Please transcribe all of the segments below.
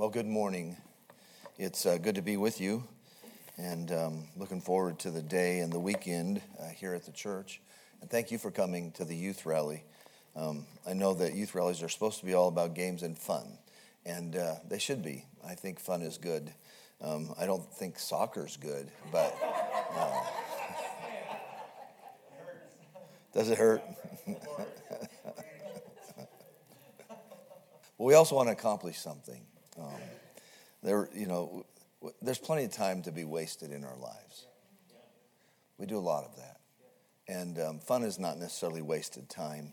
Well, good morning. It's uh, good to be with you and um, looking forward to the day and the weekend uh, here at the church. And thank you for coming to the youth rally. Um, I know that youth rallies are supposed to be all about games and fun, and uh, they should be. I think fun is good. Um, I don't think soccer's good, but. Uh, does it hurt? well, we also want to accomplish something. Um, there, you know, there's plenty of time to be wasted in our lives. We do a lot of that, and um, fun is not necessarily wasted time,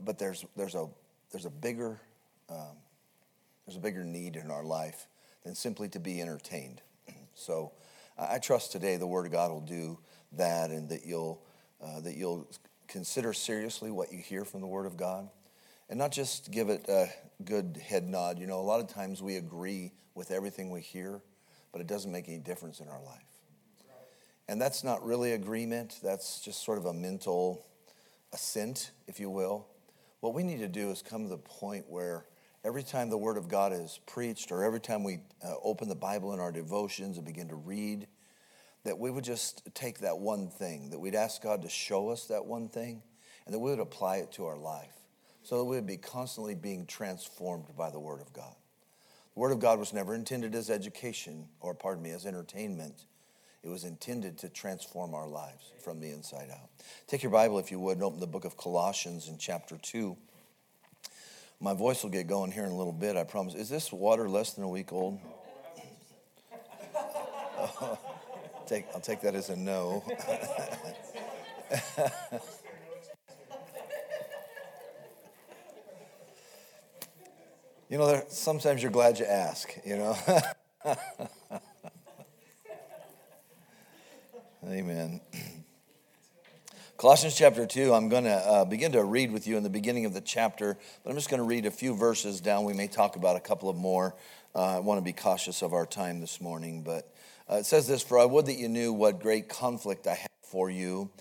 but there's there's a there's a bigger um, there's a bigger need in our life than simply to be entertained. So, I trust today the Word of God will do that, and that you'll uh, that you'll consider seriously what you hear from the Word of God and not just give it a good head nod. You know, a lot of times we agree with everything we hear, but it doesn't make any difference in our life. And that's not really agreement, that's just sort of a mental assent, if you will. What we need to do is come to the point where every time the Word of God is preached, or every time we uh, open the Bible in our devotions and begin to read, that we would just take that one thing, that we'd ask God to show us that one thing, and that we would apply it to our life so that we would be constantly being transformed by the Word of God. The Word of God was never intended as education, or pardon me, as entertainment. It was intended to transform our lives from the inside out. Take your Bible, if you would, and open the book of Colossians in chapter 2. My voice will get going here in a little bit, I promise. Is this water less than a week old? take, I'll take that as a no. You know, there, sometimes you're glad you ask, you know. Amen. Colossians chapter 2, I'm going to uh, begin to read with you in the beginning of the chapter, but I'm just going to read a few verses down. We may talk about a couple of more. Uh, I want to be cautious of our time this morning, but uh, it says this For I would that you knew what great conflict I have for you,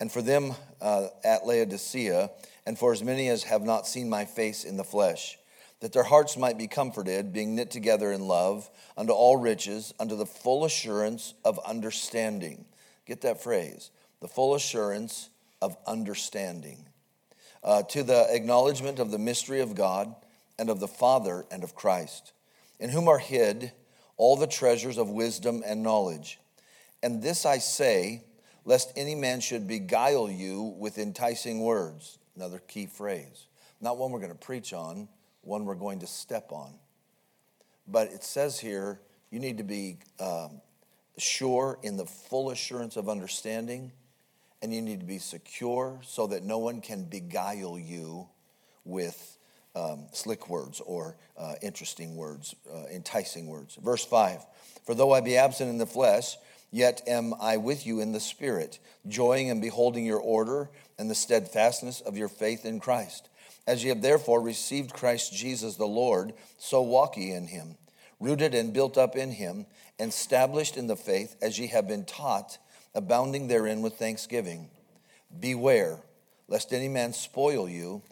and for them uh, at Laodicea, and for as many as have not seen my face in the flesh that their hearts might be comforted, being knit together in love, unto all riches, unto the full assurance of understanding. Get that phrase the full assurance of understanding. Uh, to the acknowledgement of the mystery of God and of the Father and of Christ, in whom are hid all the treasures of wisdom and knowledge. And this I say, lest any man should beguile you with enticing words. Another key phrase. Not one we're going to preach on one we're going to step on. But it says here, you need to be um, sure in the full assurance of understanding, and you need to be secure so that no one can beguile you with um, slick words or uh, interesting words, uh, enticing words. Verse 5 For though I be absent in the flesh, yet am I with you in the Spirit, joying and beholding your order and the steadfastness of your faith in Christ as ye have therefore received Christ Jesus the Lord, so walk ye in him, rooted and built up in him, and established in the faith as ye have been taught, abounding therein with thanksgiving. Beware, lest any man spoil you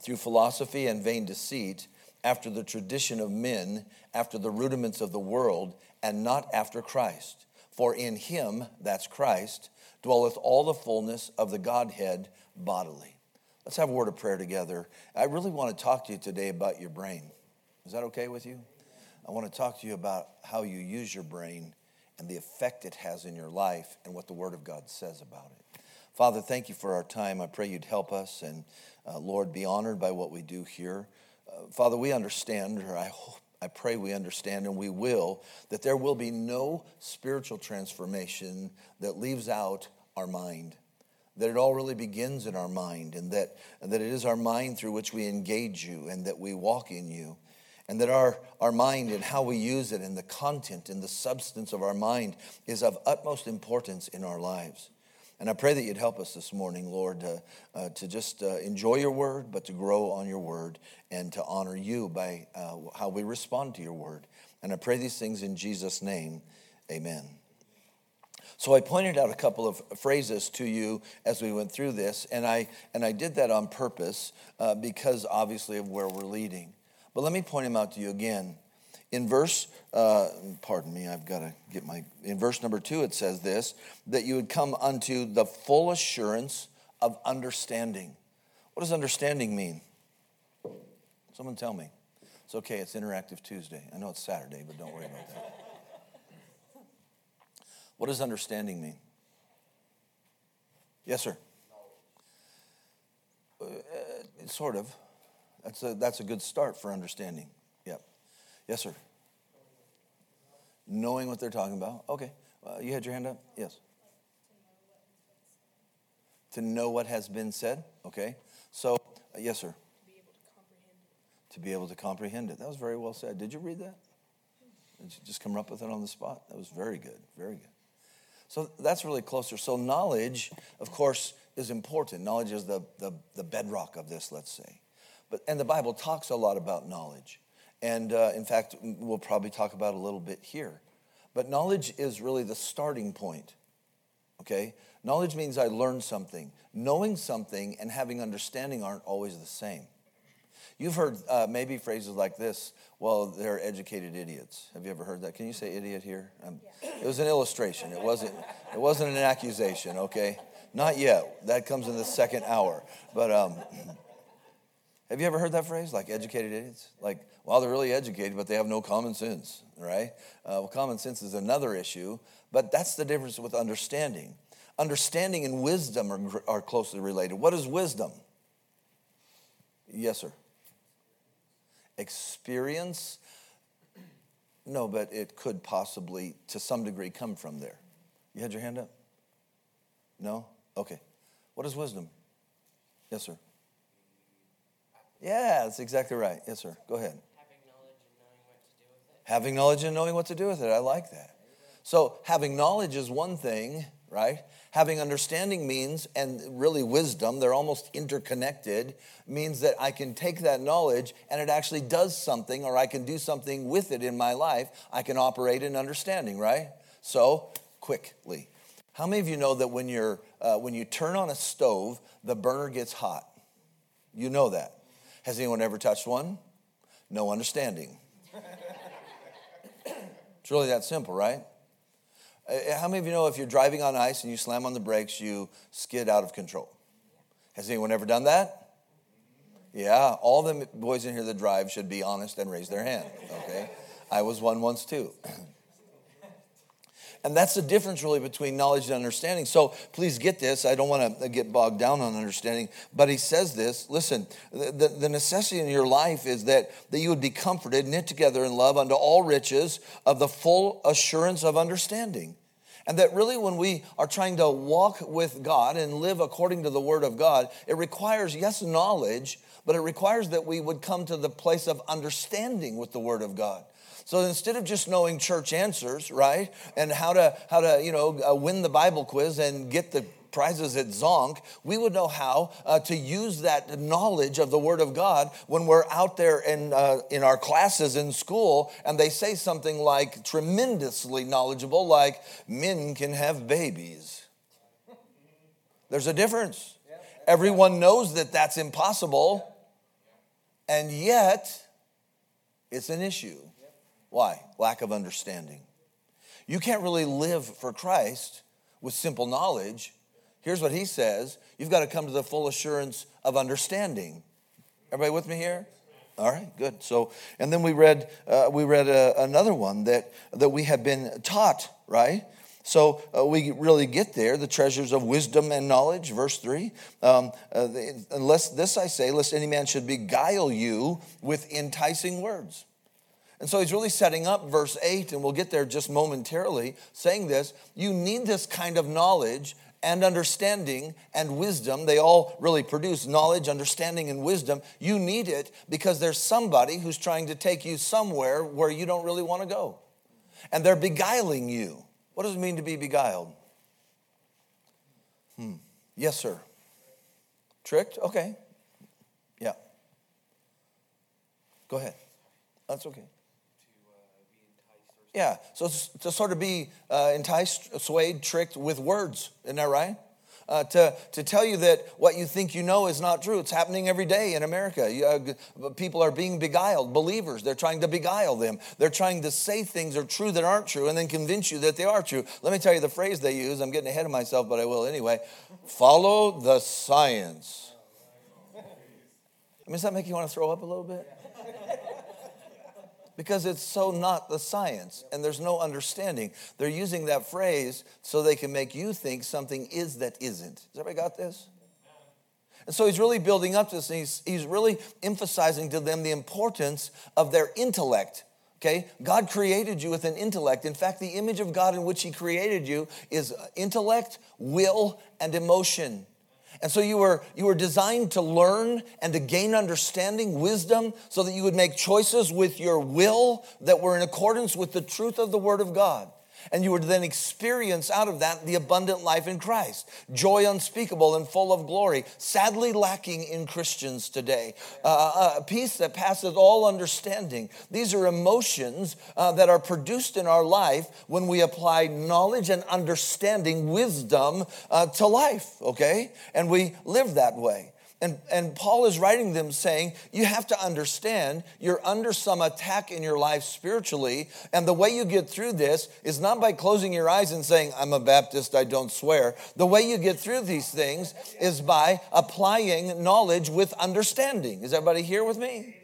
through philosophy and vain deceit, after the tradition of men, after the rudiments of the world, and not after Christ. For in him, that's Christ, dwelleth all the fullness of the Godhead bodily. Let's have a word of prayer together. I really want to talk to you today about your brain. Is that okay with you? I want to talk to you about how you use your brain and the effect it has in your life and what the Word of God says about it. Father, thank you for our time. I pray you'd help us and, uh, Lord, be honored by what we do here. Uh, Father, we understand, or I hope. I pray we understand and we will, that there will be no spiritual transformation that leaves out our mind that it all really begins in our mind and that, that it is our mind through which we engage you and that we walk in you and that our, our mind and how we use it and the content and the substance of our mind is of utmost importance in our lives. And i pray that you'd help us this morning lord uh, uh, to just uh, enjoy your word but to grow on your word and to honor you by uh, how we respond to your word. And i pray these things in jesus name. Amen so I pointed out a couple of phrases to you as we went through this, and I, and I did that on purpose uh, because obviously of where we're leading. But let me point them out to you again. In verse, uh, pardon me, I've got to get my, in verse number two, it says this that you would come unto the full assurance of understanding. What does understanding mean? Someone tell me. It's okay, it's Interactive Tuesday. I know it's Saturday, but don't worry about that. What does understanding mean? Yes, sir. Uh, sort of. That's a, that's a good start for understanding. Yep. Yes, sir. Knowing what they're talking about. Okay. Uh, you had your hand up? Yes. To know what has been said. Okay. So, uh, yes, sir. To be able to comprehend it. That was very well said. Did you read that? Did you just come up with it on the spot? That was very good. Very good. So that's really closer. So knowledge, of course, is important. Knowledge is the, the, the bedrock of this, let's say. But, and the Bible talks a lot about knowledge. And uh, in fact, we'll probably talk about a little bit here. But knowledge is really the starting point. Okay? Knowledge means I learn something. Knowing something and having understanding aren't always the same. You've heard uh, maybe phrases like this well, they're educated idiots. Have you ever heard that? Can you say idiot here? Um, it was an illustration. It wasn't, it wasn't an accusation, okay? Not yet. That comes in the second hour. But um, have you ever heard that phrase, like educated idiots? Like, well, they're really educated, but they have no common sense, right? Uh, well, common sense is another issue, but that's the difference with understanding. Understanding and wisdom are, are closely related. What is wisdom? Yes, sir. Experience? No, but it could possibly, to some degree, come from there. You had your hand up? No? Okay. What is wisdom? Yes, sir. Yeah, that's exactly right. Yes, sir. Go ahead. Having knowledge and knowing what to do with it. I like that. So, having knowledge is one thing, right? Having understanding means, and really wisdom, they're almost interconnected, means that I can take that knowledge and it actually does something, or I can do something with it in my life. I can operate in understanding, right? So, quickly. How many of you know that when, you're, uh, when you turn on a stove, the burner gets hot? You know that. Has anyone ever touched one? No understanding. it's really that simple, right? Uh, how many of you know if you're driving on ice and you slam on the brakes, you skid out of control? Has anyone ever done that? Yeah, all the boys in here that drive should be honest and raise their hand, okay? I was one once too. And that's the difference really between knowledge and understanding. So please get this. I don't want to get bogged down on understanding, but he says this listen, the, the necessity in your life is that, that you would be comforted, knit together in love unto all riches of the full assurance of understanding. And that really, when we are trying to walk with God and live according to the Word of God, it requires, yes, knowledge, but it requires that we would come to the place of understanding with the Word of God. So instead of just knowing church answers, right, and how to how to you know uh, win the Bible quiz and get the prizes at Zonk, we would know how uh, to use that knowledge of the Word of God when we're out there in, uh, in our classes in school and they say something like tremendously knowledgeable, like men can have babies. There's a difference. Everyone knows that that's impossible, and yet it's an issue. Why? Lack of understanding. You can't really live for Christ with simple knowledge. Here's what he says you've got to come to the full assurance of understanding. Everybody with me here? All right, good. So, and then we read uh, we read uh, another one that that we have been taught, right? So uh, we really get there, the treasures of wisdom and knowledge, verse 3. Um, uh, unless this I say, lest any man should beguile you with enticing words. And so he's really setting up verse 8, and we'll get there just momentarily, saying this you need this kind of knowledge and understanding and wisdom. They all really produce knowledge, understanding, and wisdom. You need it because there's somebody who's trying to take you somewhere where you don't really want to go. And they're beguiling you. What does it mean to be beguiled? Hmm. Yes, sir. Tricked? Okay. Yeah. Go ahead. That's okay. Yeah, so to sort of be uh, enticed, swayed, tricked with words. Isn't that right? uh, to, to tell you that what you think you know is not true. It's happening every day in America. You, uh, people are being beguiled, believers. They're trying to beguile them. They're trying to say things are true that aren't true and then convince you that they are true. Let me tell you the phrase they use. I'm getting ahead of myself, but I will anyway. Follow the science. I mean, does that make you want to throw up a little bit? because it's so not the science and there's no understanding. They're using that phrase so they can make you think something is that isn't. Has everybody got this? And so he's really building up this, and he's, he's really emphasizing to them the importance of their intellect. Okay? God created you with an intellect. In fact, the image of God in which he created you is intellect, will, and emotion. And so you were, you were designed to learn and to gain understanding, wisdom, so that you would make choices with your will that were in accordance with the truth of the Word of God. And you would then experience out of that the abundant life in Christ, joy unspeakable and full of glory, sadly lacking in Christians today. Uh, a uh, peace that passes all understanding. These are emotions uh, that are produced in our life when we apply knowledge and understanding, wisdom uh, to life, okay? And we live that way. And, and Paul is writing them saying, you have to understand you're under some attack in your life spiritually. And the way you get through this is not by closing your eyes and saying, I'm a Baptist, I don't swear. The way you get through these things is by applying knowledge with understanding. Is everybody here with me?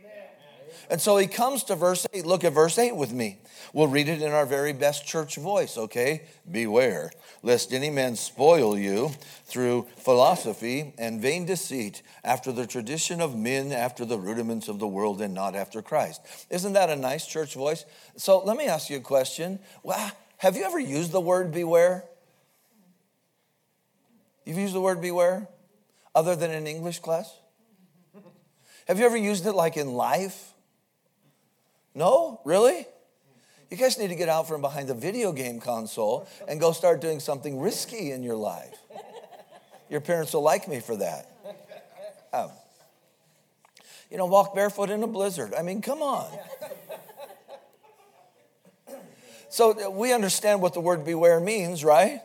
And so he comes to verse 8. Look at verse 8 with me. We'll read it in our very best church voice, okay? Beware, lest any man spoil you through philosophy and vain deceit, after the tradition of men, after the rudiments of the world, and not after Christ. Isn't that a nice church voice? So let me ask you a question. Well, have you ever used the word beware? You've used the word beware other than in English class? Have you ever used it like in life? No? Really? You guys need to get out from behind the video game console and go start doing something risky in your life. Your parents will like me for that. Um, you know, walk barefoot in a blizzard. I mean, come on. So we understand what the word beware means, right?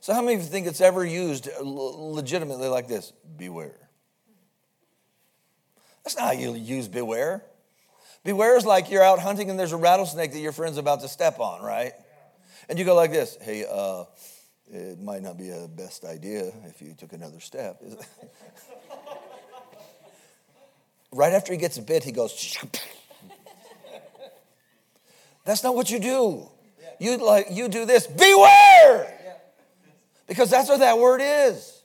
So, how many of you think it's ever used legitimately like this? Beware. That's not how you use beware. Beware is like you're out hunting and there's a rattlesnake that your friend's about to step on, right? And you go like this Hey, uh, it might not be a best idea if you took another step. right after he gets bit, he goes, That's not what you do. You like you do this, beware! Because that's what that word is.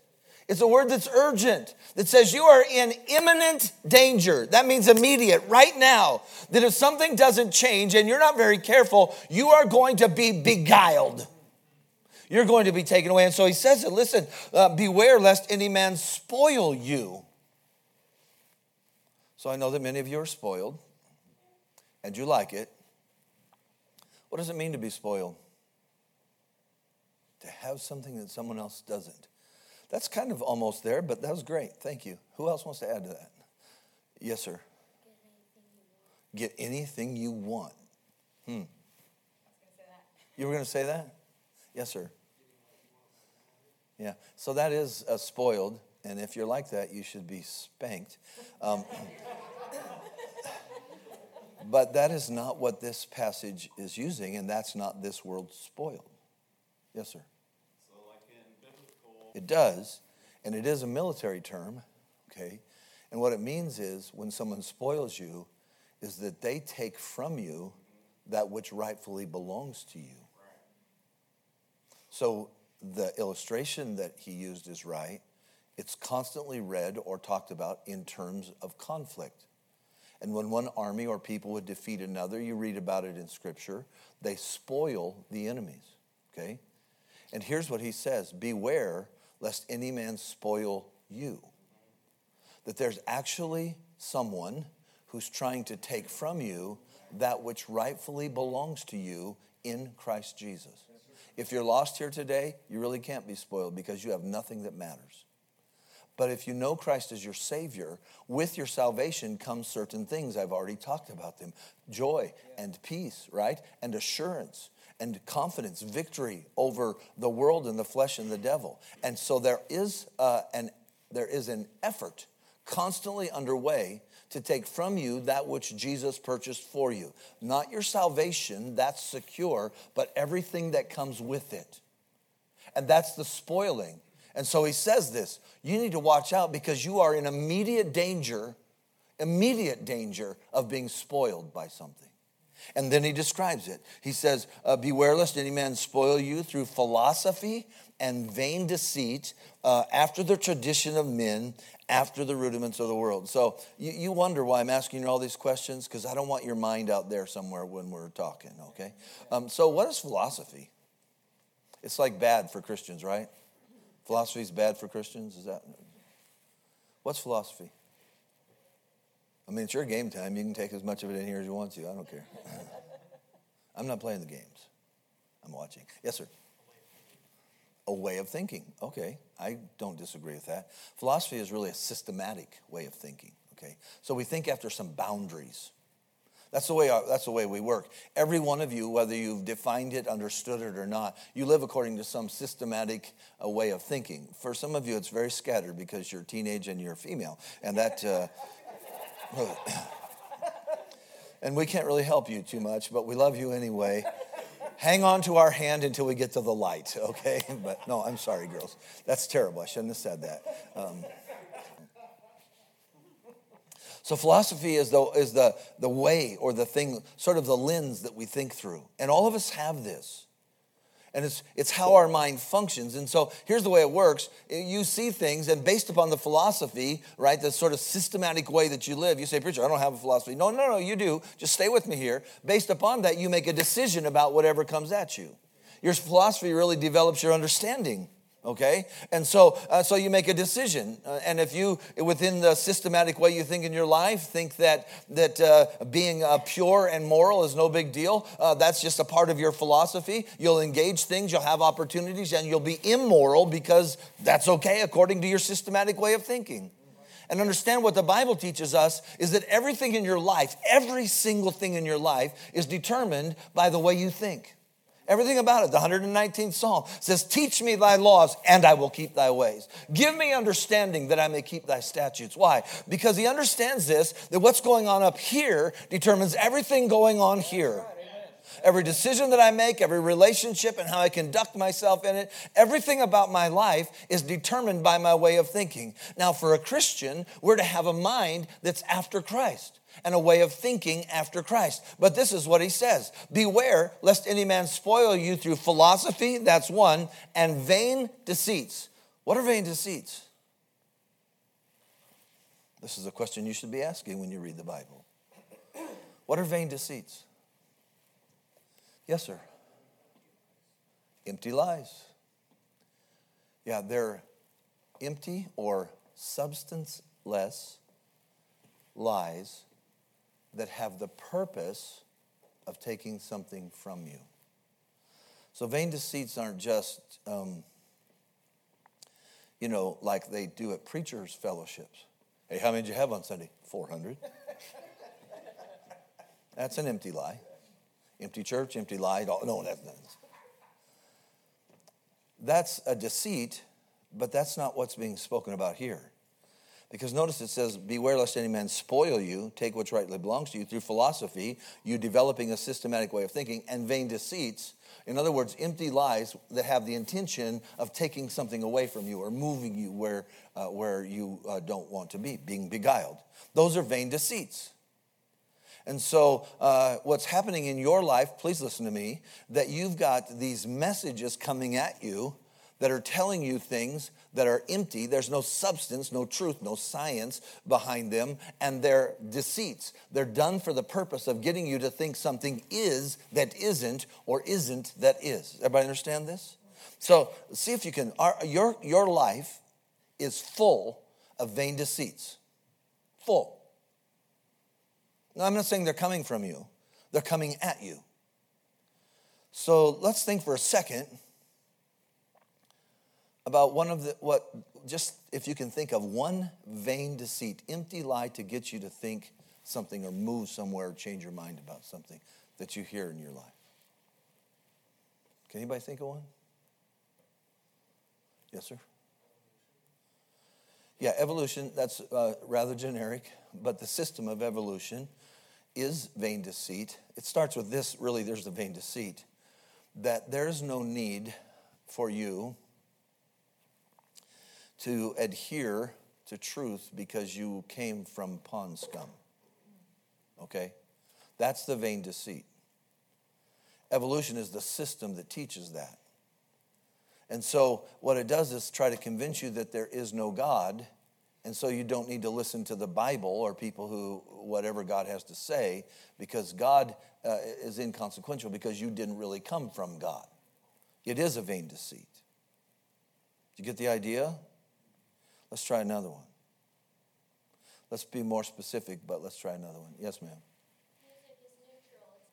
It's a word that's urgent, that says you are in imminent danger. That means immediate, right now. That if something doesn't change and you're not very careful, you are going to be beguiled. You're going to be taken away. And so he says it listen, uh, beware lest any man spoil you. So I know that many of you are spoiled and you like it. What does it mean to be spoiled? To have something that someone else doesn't. That's kind of almost there, but that was great. Thank you. Who else wants to add to that? Yes, sir. Get anything you want. Hmm. You were going to say that? Yes, sir. Yeah. So that is a spoiled, and if you're like that, you should be spanked. Um, but that is not what this passage is using, and that's not this word spoiled. Yes, sir. It does, and it is a military term, okay? And what it means is when someone spoils you, is that they take from you that which rightfully belongs to you. So the illustration that he used is right. It's constantly read or talked about in terms of conflict. And when one army or people would defeat another, you read about it in Scripture, they spoil the enemies, okay? And here's what he says Beware lest any man spoil you. That there's actually someone who's trying to take from you that which rightfully belongs to you in Christ Jesus. If you're lost here today, you really can't be spoiled because you have nothing that matters. But if you know Christ as your Savior, with your salvation comes certain things. I've already talked about them joy and peace, right? And assurance and confidence, victory over the world and the flesh and the devil. And so there is, uh, an, there is an effort constantly underway to take from you that which Jesus purchased for you. Not your salvation, that's secure, but everything that comes with it. And that's the spoiling. And so he says this you need to watch out because you are in immediate danger, immediate danger of being spoiled by something. And then he describes it. He says, uh, Beware lest any man spoil you through philosophy and vain deceit, uh, after the tradition of men, after the rudiments of the world. So you, you wonder why I'm asking you all these questions, because I don't want your mind out there somewhere when we're talking, okay? Um, so, what is philosophy? It's like bad for Christians, right? Philosophy is bad for Christians? Is that? What's philosophy? I mean, it's your game time. You can take as much of it in here as you want to. I don't care. I'm not playing the games. I'm watching. Yes, sir. A way of thinking. Okay, I don't disagree with that. Philosophy is really a systematic way of thinking. Okay, so we think after some boundaries. That's the way our, that's the way we work. Every one of you, whether you've defined it, understood it, or not, you live according to some systematic uh, way of thinking. For some of you, it's very scattered because you're teenage and you're female, and that. Uh, and we can't really help you too much, but we love you anyway. Hang on to our hand until we get to the light, okay? But no, I'm sorry, girls. That's terrible. I shouldn't have said that. Um, so philosophy is the, is the, the way or the thing, sort of the lens that we think through. And all of us have this. And it's, it's how our mind functions. And so here's the way it works you see things, and based upon the philosophy, right, the sort of systematic way that you live, you say, Preacher, I don't have a philosophy. No, no, no, you do. Just stay with me here. Based upon that, you make a decision about whatever comes at you. Your philosophy really develops your understanding okay? And so uh, so you make a decision. Uh, and if you within the systematic way you think in your life think that that uh, being uh, pure and moral is no big deal uh, that's just a part of your philosophy. You'll engage things you'll have opportunities and you'll be immoral because that's okay according to your systematic way of thinking. And understand what the Bible teaches us is that everything in your life, every single thing in your life, is determined by the way you think. Everything about it. The 119th Psalm says, Teach me thy laws, and I will keep thy ways. Give me understanding that I may keep thy statutes. Why? Because he understands this that what's going on up here determines everything going on here. Every decision that I make, every relationship, and how I conduct myself in it, everything about my life is determined by my way of thinking. Now, for a Christian, we're to have a mind that's after Christ and a way of thinking after Christ. But this is what he says Beware lest any man spoil you through philosophy, that's one, and vain deceits. What are vain deceits? This is a question you should be asking when you read the Bible. What are vain deceits? Yes, sir. Empty lies. Yeah, they're empty or substanceless lies that have the purpose of taking something from you. So vain deceits aren't just, um, you know, like they do at preachers' fellowships. Hey, how many did you have on Sunday? 400. That's an empty lie. Empty church, empty lie. No, that's, that's a deceit, but that's not what's being spoken about here. Because notice it says, Beware lest any man spoil you, take what rightly belongs to you through philosophy, you developing a systematic way of thinking, and vain deceits. In other words, empty lies that have the intention of taking something away from you or moving you where, uh, where you uh, don't want to be, being beguiled. Those are vain deceits. And so, uh, what's happening in your life, please listen to me, that you've got these messages coming at you that are telling you things that are empty. There's no substance, no truth, no science behind them, and they're deceits. They're done for the purpose of getting you to think something is that isn't or isn't that is. Everybody understand this? So, see if you can. Our, your, your life is full of vain deceits. Full. Now, I'm not saying they're coming from you, they're coming at you. So let's think for a second about one of the, what, just if you can think of one vain deceit, empty lie to get you to think something or move somewhere or change your mind about something that you hear in your life. Can anybody think of one? Yes, sir. Yeah, evolution, that's uh, rather generic, but the system of evolution is vain deceit. It starts with this really, there's the vain deceit that there's no need for you to adhere to truth because you came from pond scum. Okay? That's the vain deceit. Evolution is the system that teaches that. And so, what it does is try to convince you that there is no God, and so you don't need to listen to the Bible or people who, whatever God has to say, because God uh, is inconsequential because you didn't really come from God. It is a vain deceit. Do you get the idea? Let's try another one. Let's be more specific, but let's try another one. Yes, ma'am.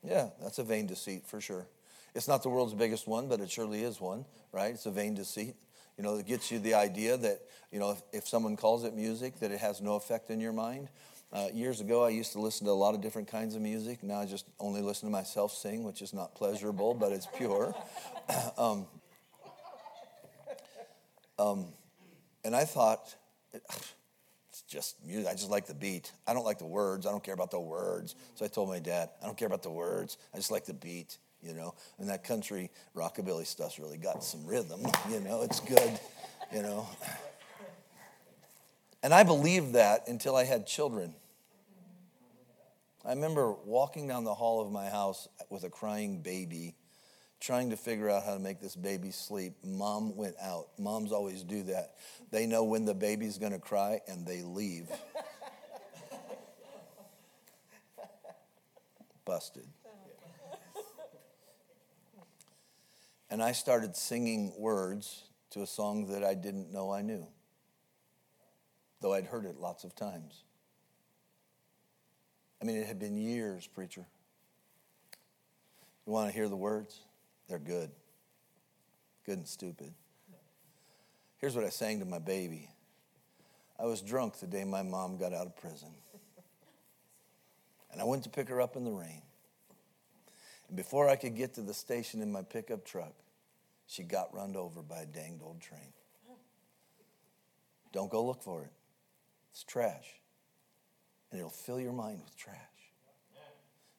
Yeah, that's a vain deceit for sure. It's not the world's biggest one, but it surely is one, right? It's a vain deceit. You know, it gets you the idea that, you know, if, if someone calls it music, that it has no effect in your mind. Uh, years ago, I used to listen to a lot of different kinds of music. Now I just only listen to myself sing, which is not pleasurable, but it's pure. um, um, and I thought, it's just music. I just like the beat. I don't like the words. I don't care about the words. So I told my dad, I don't care about the words. I just like the beat you know. And that country rockabilly stuff's really got some rhythm, you know, it's good, you know. And I believed that until I had children. I remember walking down the hall of my house with a crying baby, trying to figure out how to make this baby sleep. Mom went out. Moms always do that. They know when the baby's going to cry and they leave. Busted. And I started singing words to a song that I didn't know I knew, though I'd heard it lots of times. I mean, it had been years, preacher. You want to hear the words? They're good. Good and stupid. Here's what I sang to my baby I was drunk the day my mom got out of prison. And I went to pick her up in the rain. And before I could get to the station in my pickup truck, she got run over by a danged old train. Don't go look for it. It's trash. And it'll fill your mind with trash.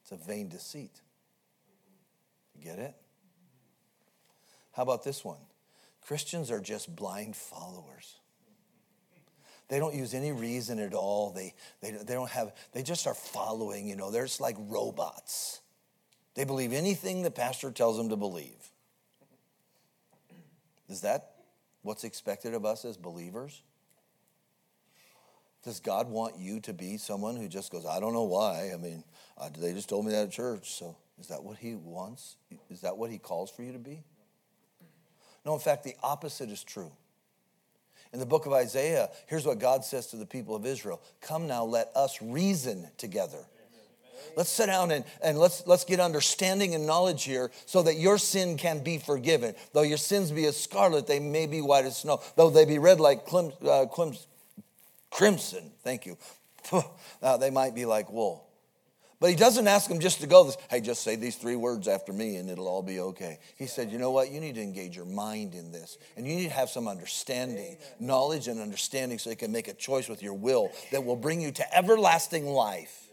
It's a vain deceit. You get it? How about this one? Christians are just blind followers. They don't use any reason at all. They, they, they don't have, they just are following, you know, they're just like robots. They believe anything the pastor tells them to believe. Is that what's expected of us as believers? Does God want you to be someone who just goes, I don't know why. I mean, uh, they just told me that at church. So is that what He wants? Is that what He calls for you to be? No, in fact, the opposite is true. In the book of Isaiah, here's what God says to the people of Israel Come now, let us reason together. Let's sit down and, and let's, let's get understanding and knowledge here so that your sin can be forgiven. Though your sins be as scarlet, they may be white as snow. Though they be red like clim, uh, crimson, thank you, uh, they might be like wool. But he doesn't ask them just to go this, hey, just say these three words after me and it'll all be okay. He said, you know what? You need to engage your mind in this. And you need to have some understanding, knowledge and understanding so you can make a choice with your will that will bring you to everlasting life.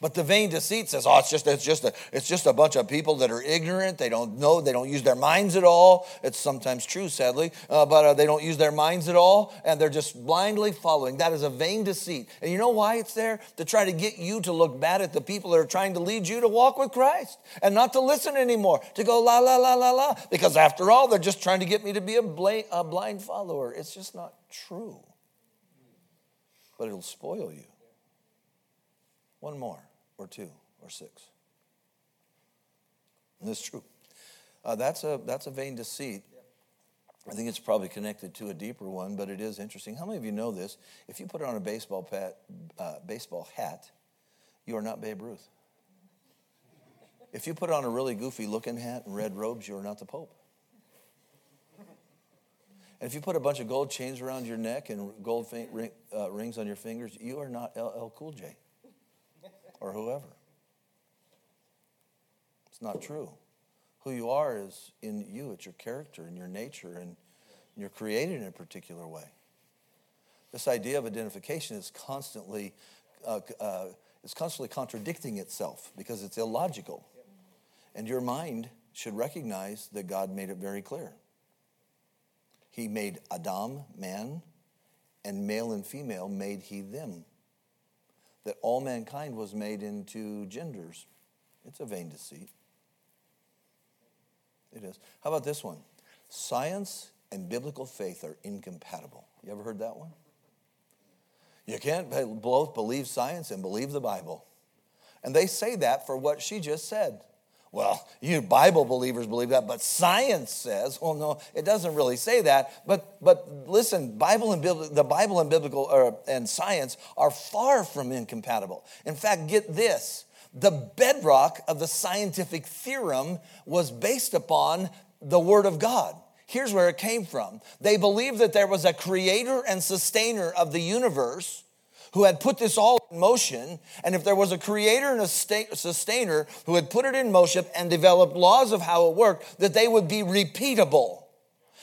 But the vain deceit says, oh, it's just, it's just, a, it's just a bunch of people that are ignorant. They don't know. They don't use their minds at all. It's sometimes true, sadly, uh, but uh, they don't use their minds at all, and they're just blindly following. That is a vain deceit. And you know why it's there? To try to get you to look bad at the people that are trying to lead you to walk with Christ and not to listen anymore, to go la, la, la, la, la. Because after all, they're just trying to get me to be a, bl- a blind follower. It's just not true. But it'll spoil you. One more, or two, or six. And that's true. Uh, that's, a, that's a vain deceit. I think it's probably connected to a deeper one, but it is interesting. How many of you know this? If you put on a baseball, pat, uh, baseball hat, you are not Babe Ruth. If you put on a really goofy looking hat and red robes, you are not the Pope. And if you put a bunch of gold chains around your neck and gold ring, uh, rings on your fingers, you are not LL Cool J or whoever. It's not true. Who you are is in you, it's your character and your nature, and you're created in a particular way. This idea of identification is constantly, uh, uh, constantly contradicting itself because it's illogical. And your mind should recognize that God made it very clear. He made Adam, man, and male and female made he them. That all mankind was made into genders. It's a vain deceit. It is. How about this one? Science and biblical faith are incompatible. You ever heard that one? You can't both believe science and believe the Bible. And they say that for what she just said. Well, you Bible believers believe that, but science says, well, no, it doesn't really say that. But but listen, Bible and the Bible and biblical or, and science are far from incompatible. In fact, get this: the bedrock of the scientific theorem was based upon the Word of God. Here's where it came from. They believed that there was a creator and sustainer of the universe who had put this all in motion. And if there was a creator and a sustainer who had put it in motion and developed laws of how it worked, that they would be repeatable.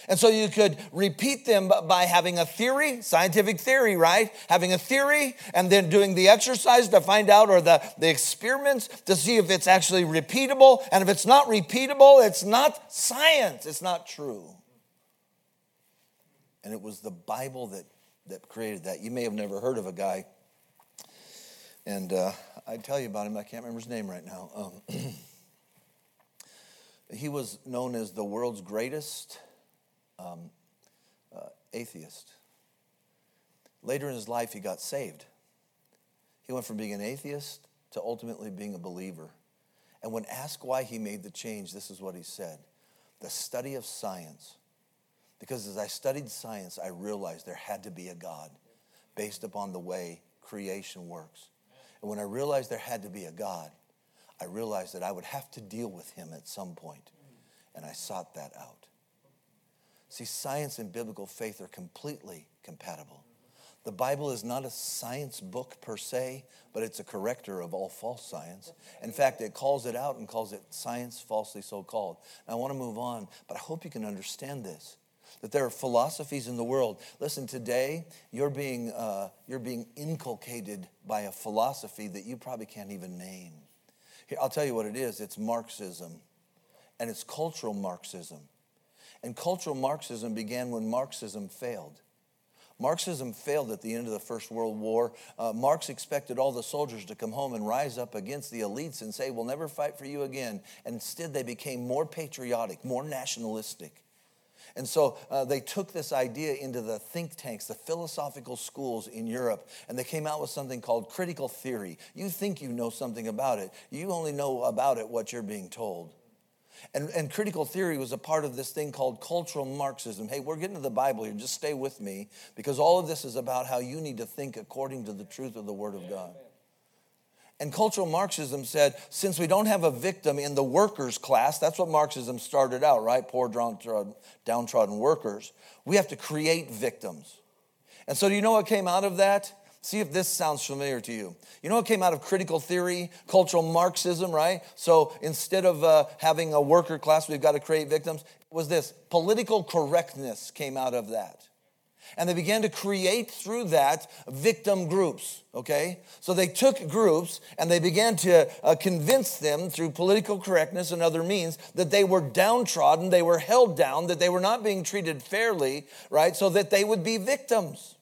And so you could repeat them by having a theory, scientific theory, right? Having a theory and then doing the exercise to find out or the, the experiments to see if it's actually repeatable. And if it's not repeatable, it's not science, it's not true. And it was the Bible that that created that. You may have never heard of a guy, and uh, I'd tell you about him. I can't remember his name right now. Um, he was known as the world's greatest um, uh, atheist. Later in his life, he got saved. He went from being an atheist to ultimately being a believer. And when asked why he made the change, this is what he said The study of science because as I studied science, I realized there had to be a God based upon the way creation works. And when I realized there had to be a God, I realized that I would have to deal with him at some point. And I sought that out. See, science and biblical faith are completely compatible. The Bible is not a science book per se, but it's a corrector of all false science. In fact, it calls it out and calls it science falsely so called. I want to move on, but I hope you can understand this that there are philosophies in the world. Listen, today you're being, uh, you're being inculcated by a philosophy that you probably can't even name. Here, I'll tell you what it is it's Marxism, and it's cultural Marxism. And cultural Marxism began when Marxism failed. Marxism failed at the end of the First World War. Uh, Marx expected all the soldiers to come home and rise up against the elites and say, We'll never fight for you again. And instead, they became more patriotic, more nationalistic. And so uh, they took this idea into the think tanks, the philosophical schools in Europe, and they came out with something called critical theory. You think you know something about it, you only know about it what you're being told. And, and critical theory was a part of this thing called cultural Marxism. Hey, we're getting to the Bible here. Just stay with me because all of this is about how you need to think according to the truth of the Word of God. And cultural Marxism said, since we don't have a victim in the workers' class, that's what Marxism started out, right? Poor, downtrodden workers. We have to create victims. And so, do you know what came out of that? See if this sounds familiar to you. You know what came out of critical theory, cultural Marxism, right? So instead of uh, having a worker class, we've got to create victims. Was this political correctness came out of that? And they began to create through that victim groups, okay? So they took groups and they began to uh, convince them through political correctness and other means that they were downtrodden, they were held down, that they were not being treated fairly, right? So that they would be victims.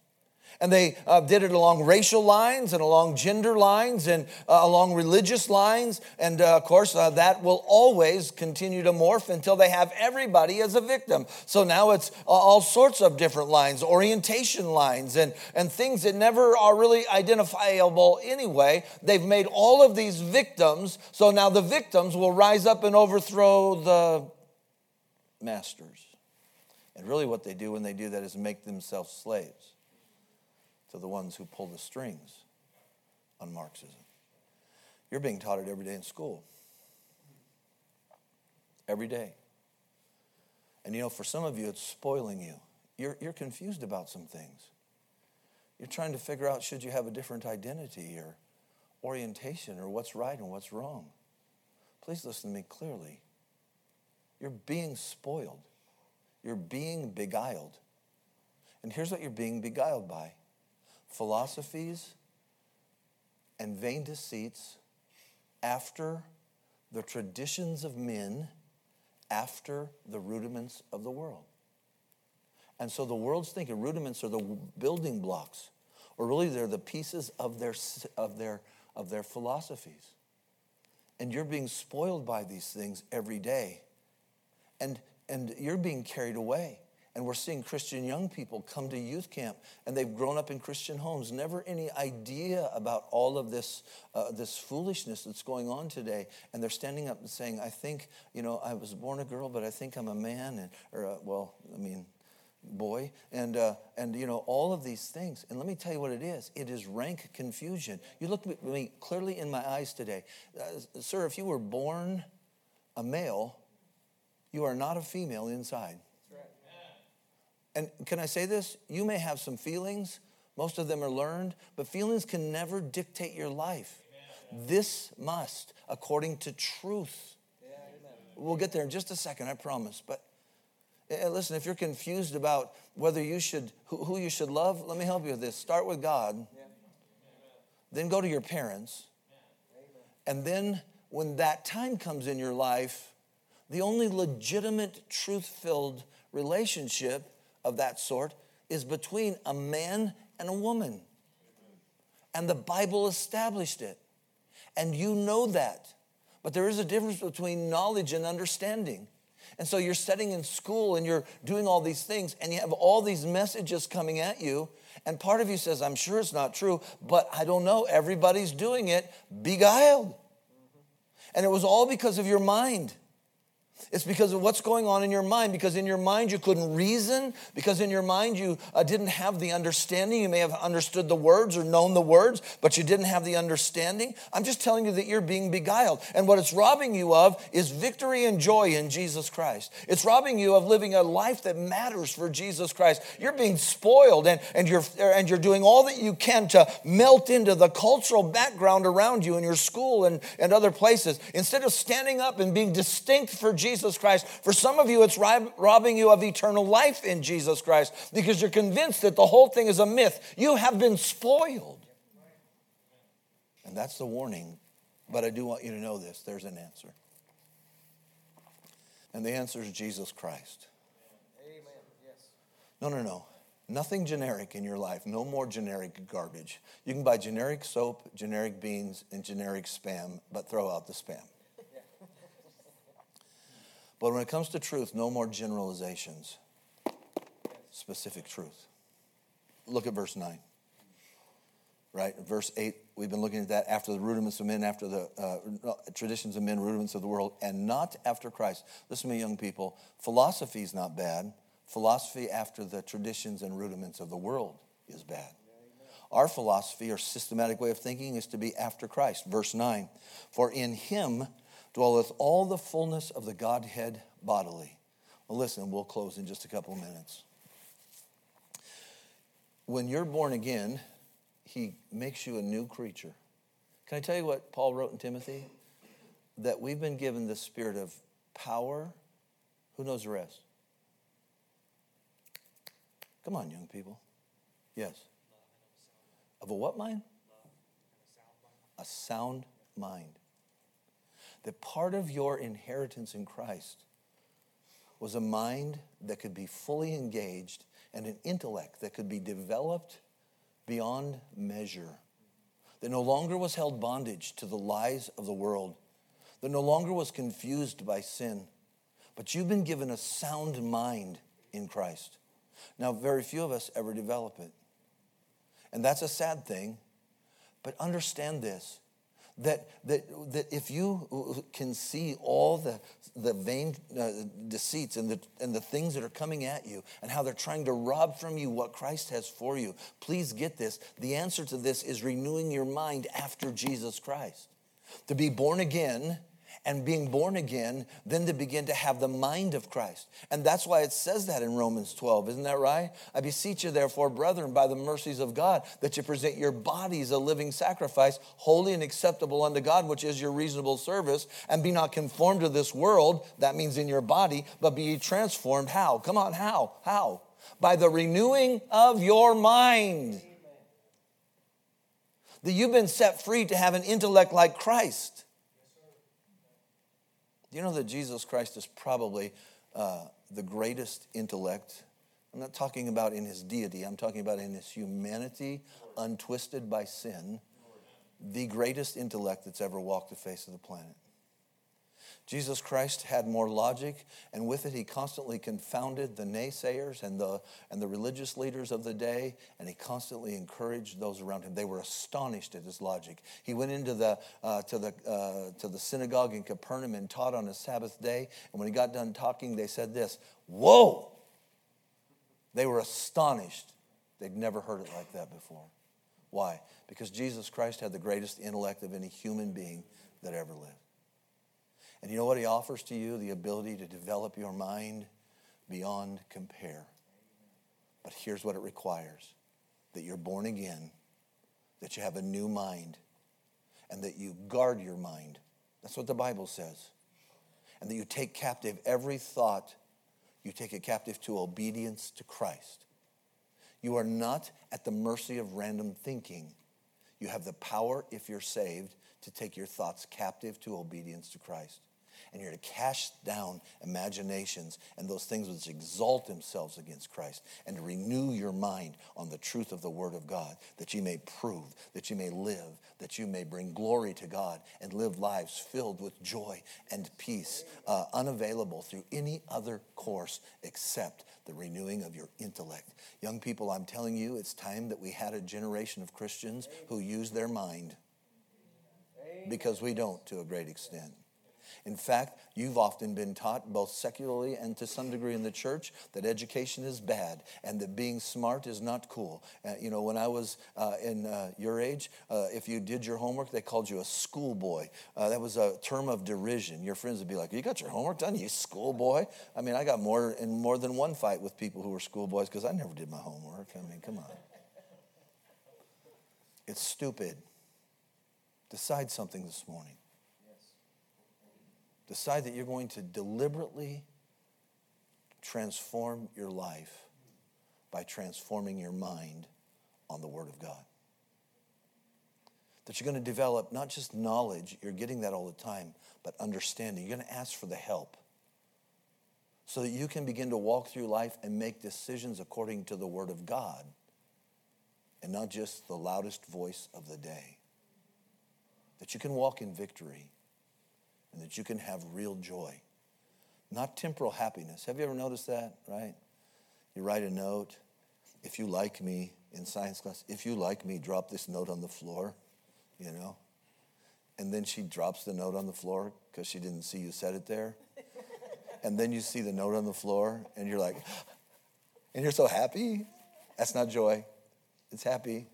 And they uh, did it along racial lines and along gender lines and uh, along religious lines. And uh, of course, uh, that will always continue to morph until they have everybody as a victim. So now it's all sorts of different lines, orientation lines, and, and things that never are really identifiable anyway. They've made all of these victims. So now the victims will rise up and overthrow the masters. And really, what they do when they do that is make themselves slaves to the ones who pull the strings on Marxism. You're being taught it every day in school. Every day. And you know, for some of you, it's spoiling you. You're, you're confused about some things. You're trying to figure out should you have a different identity or orientation or what's right and what's wrong. Please listen to me clearly. you're being spoiled. You're being beguiled. And here's what you're being beguiled by philosophies and vain deceits after the traditions of men, after the rudiments of the world. And so the world's thinking rudiments are the building blocks, or really they're the pieces of their, of their, of their philosophies. And you're being spoiled by these things every day. And, and you're being carried away. And we're seeing Christian young people come to youth camp and they've grown up in Christian homes, never any idea about all of this, uh, this foolishness that's going on today. And they're standing up and saying, I think, you know, I was born a girl, but I think I'm a man. And, or, uh, well, I mean, boy. And uh, and you know all of these things. And let me tell you what it is. It is rank confusion. You look at me clearly in my eyes today. Uh, sir if you were born a male you are not a female inside and can I say this? You may have some feelings, most of them are learned, but feelings can never dictate your life. This must, according to truth. We'll get there in just a second, I promise. But eh, listen, if you're confused about whether you should, who you should love, let me help you with this. Start with God, then go to your parents, and then when that time comes in your life, the only legitimate, truth filled relationship of that sort is between a man and a woman. And the Bible established it. And you know that. But there is a difference between knowledge and understanding. And so you're studying in school and you're doing all these things, and you have all these messages coming at you. And part of you says, I'm sure it's not true, but I don't know. Everybody's doing it. Beguiled. And it was all because of your mind. It's because of what's going on in your mind. Because in your mind you couldn't reason. Because in your mind you uh, didn't have the understanding. You may have understood the words or known the words, but you didn't have the understanding. I'm just telling you that you're being beguiled. And what it's robbing you of is victory and joy in Jesus Christ. It's robbing you of living a life that matters for Jesus Christ. You're being spoiled and, and, you're, and you're doing all that you can to melt into the cultural background around you in your school and, and other places. Instead of standing up and being distinct for Jesus Jesus Christ. For some of you, it's robbing you of eternal life in Jesus Christ because you're convinced that the whole thing is a myth. You have been spoiled. And that's the warning. But I do want you to know this there's an answer. And the answer is Jesus Christ. Amen. Yes. No, no, no. Nothing generic in your life. No more generic garbage. You can buy generic soap, generic beans, and generic spam, but throw out the spam. But when it comes to truth, no more generalizations. Specific truth. Look at verse 9. Right? Verse 8, we've been looking at that after the rudiments of men, after the uh, traditions of men, rudiments of the world, and not after Christ. Listen to me, young people. Philosophy is not bad. Philosophy after the traditions and rudiments of the world is bad. Our philosophy or systematic way of thinking is to be after Christ. Verse 9 For in him dwelleth all the fullness of the Godhead bodily. Well, listen, we'll close in just a couple minutes. When you're born again, he makes you a new creature. Can I tell you what Paul wrote in Timothy? That we've been given the spirit of power. Who knows the rest? Come on, young people. Yes. Of a what mind? A sound mind that part of your inheritance in Christ was a mind that could be fully engaged and an intellect that could be developed beyond measure, that no longer was held bondage to the lies of the world, that no longer was confused by sin, but you've been given a sound mind in Christ. Now, very few of us ever develop it. And that's a sad thing, but understand this that, that, that if you can see all the, the vain uh, deceits and the, and the things that are coming at you and how they're trying to rob from you what Christ has for you, please get this. The answer to this is renewing your mind after Jesus Christ. To be born again and being born again, then to begin to have the mind of Christ. And that's why it says that in Romans 12, isn't that right? I beseech you, therefore, brethren, by the mercies of God, that you present your bodies a living sacrifice, holy and acceptable unto God, which is your reasonable service, and be not conformed to this world, that means in your body, but be transformed. How? Come on, how? How? By the renewing of your mind. That you've been set free to have an intellect like Christ. Do you know that Jesus Christ is probably uh, the greatest intellect? I'm not talking about in his deity, I'm talking about in his humanity, untwisted by sin, the greatest intellect that's ever walked the face of the planet. Jesus Christ had more logic, and with it, he constantly confounded the naysayers and the, and the religious leaders of the day, and he constantly encouraged those around him. They were astonished at his logic. He went into the, uh, to, the, uh, to the synagogue in Capernaum and taught on a Sabbath day, and when he got done talking, they said this Whoa! They were astonished. They'd never heard it like that before. Why? Because Jesus Christ had the greatest intellect of any human being that ever lived. And you know what he offers to you? The ability to develop your mind beyond compare. But here's what it requires that you're born again, that you have a new mind, and that you guard your mind. That's what the Bible says. And that you take captive every thought, you take it captive to obedience to Christ. You are not at the mercy of random thinking. You have the power, if you're saved, to take your thoughts captive to obedience to Christ and you're to cast down imaginations and those things which exalt themselves against Christ, and to renew your mind on the truth of the Word of God, that you may prove, that you may live, that you may bring glory to God, and live lives filled with joy and peace, uh, unavailable through any other course except the renewing of your intellect. Young people, I'm telling you, it's time that we had a generation of Christians who use their mind because we don't to a great extent. In fact, you've often been taught, both secularly and to some degree in the church, that education is bad and that being smart is not cool. Uh, you know, when I was uh, in uh, your age, uh, if you did your homework, they called you a schoolboy. Uh, that was a term of derision. Your friends would be like, "You got your homework done, you schoolboy?" I mean, I got more in more than one fight with people who were schoolboys because I never did my homework. I mean, come on. It's stupid. Decide something this morning. Decide that you're going to deliberately transform your life by transforming your mind on the Word of God. That you're going to develop not just knowledge, you're getting that all the time, but understanding. You're going to ask for the help so that you can begin to walk through life and make decisions according to the Word of God and not just the loudest voice of the day. That you can walk in victory and that you can have real joy, not temporal happiness. Have you ever noticed that, right? You write a note, if you like me in science class, if you like me, drop this note on the floor, you know? And then she drops the note on the floor because she didn't see you set it there. and then you see the note on the floor and you're like, and you're so happy. That's not joy, it's happy.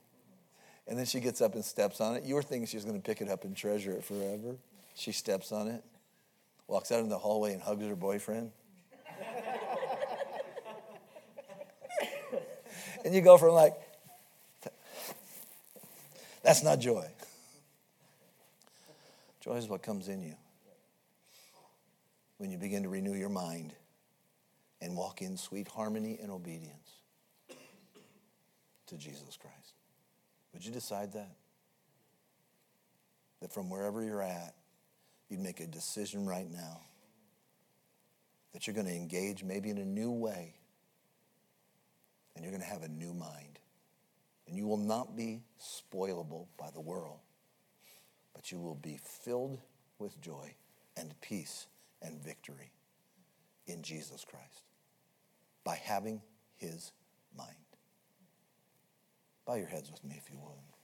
And then she gets up and steps on it. You were thinking she was going to pick it up and treasure it forever. She steps on it, walks out in the hallway and hugs her boyfriend. and you go from like, that's not joy. Joy is what comes in you when you begin to renew your mind and walk in sweet harmony and obedience to Jesus Christ. Would you decide that? That from wherever you're at, you'd make a decision right now that you're going to engage maybe in a new way and you're going to have a new mind. And you will not be spoilable by the world, but you will be filled with joy and peace and victory in Jesus Christ by having his mind. Bow your heads with me if you would.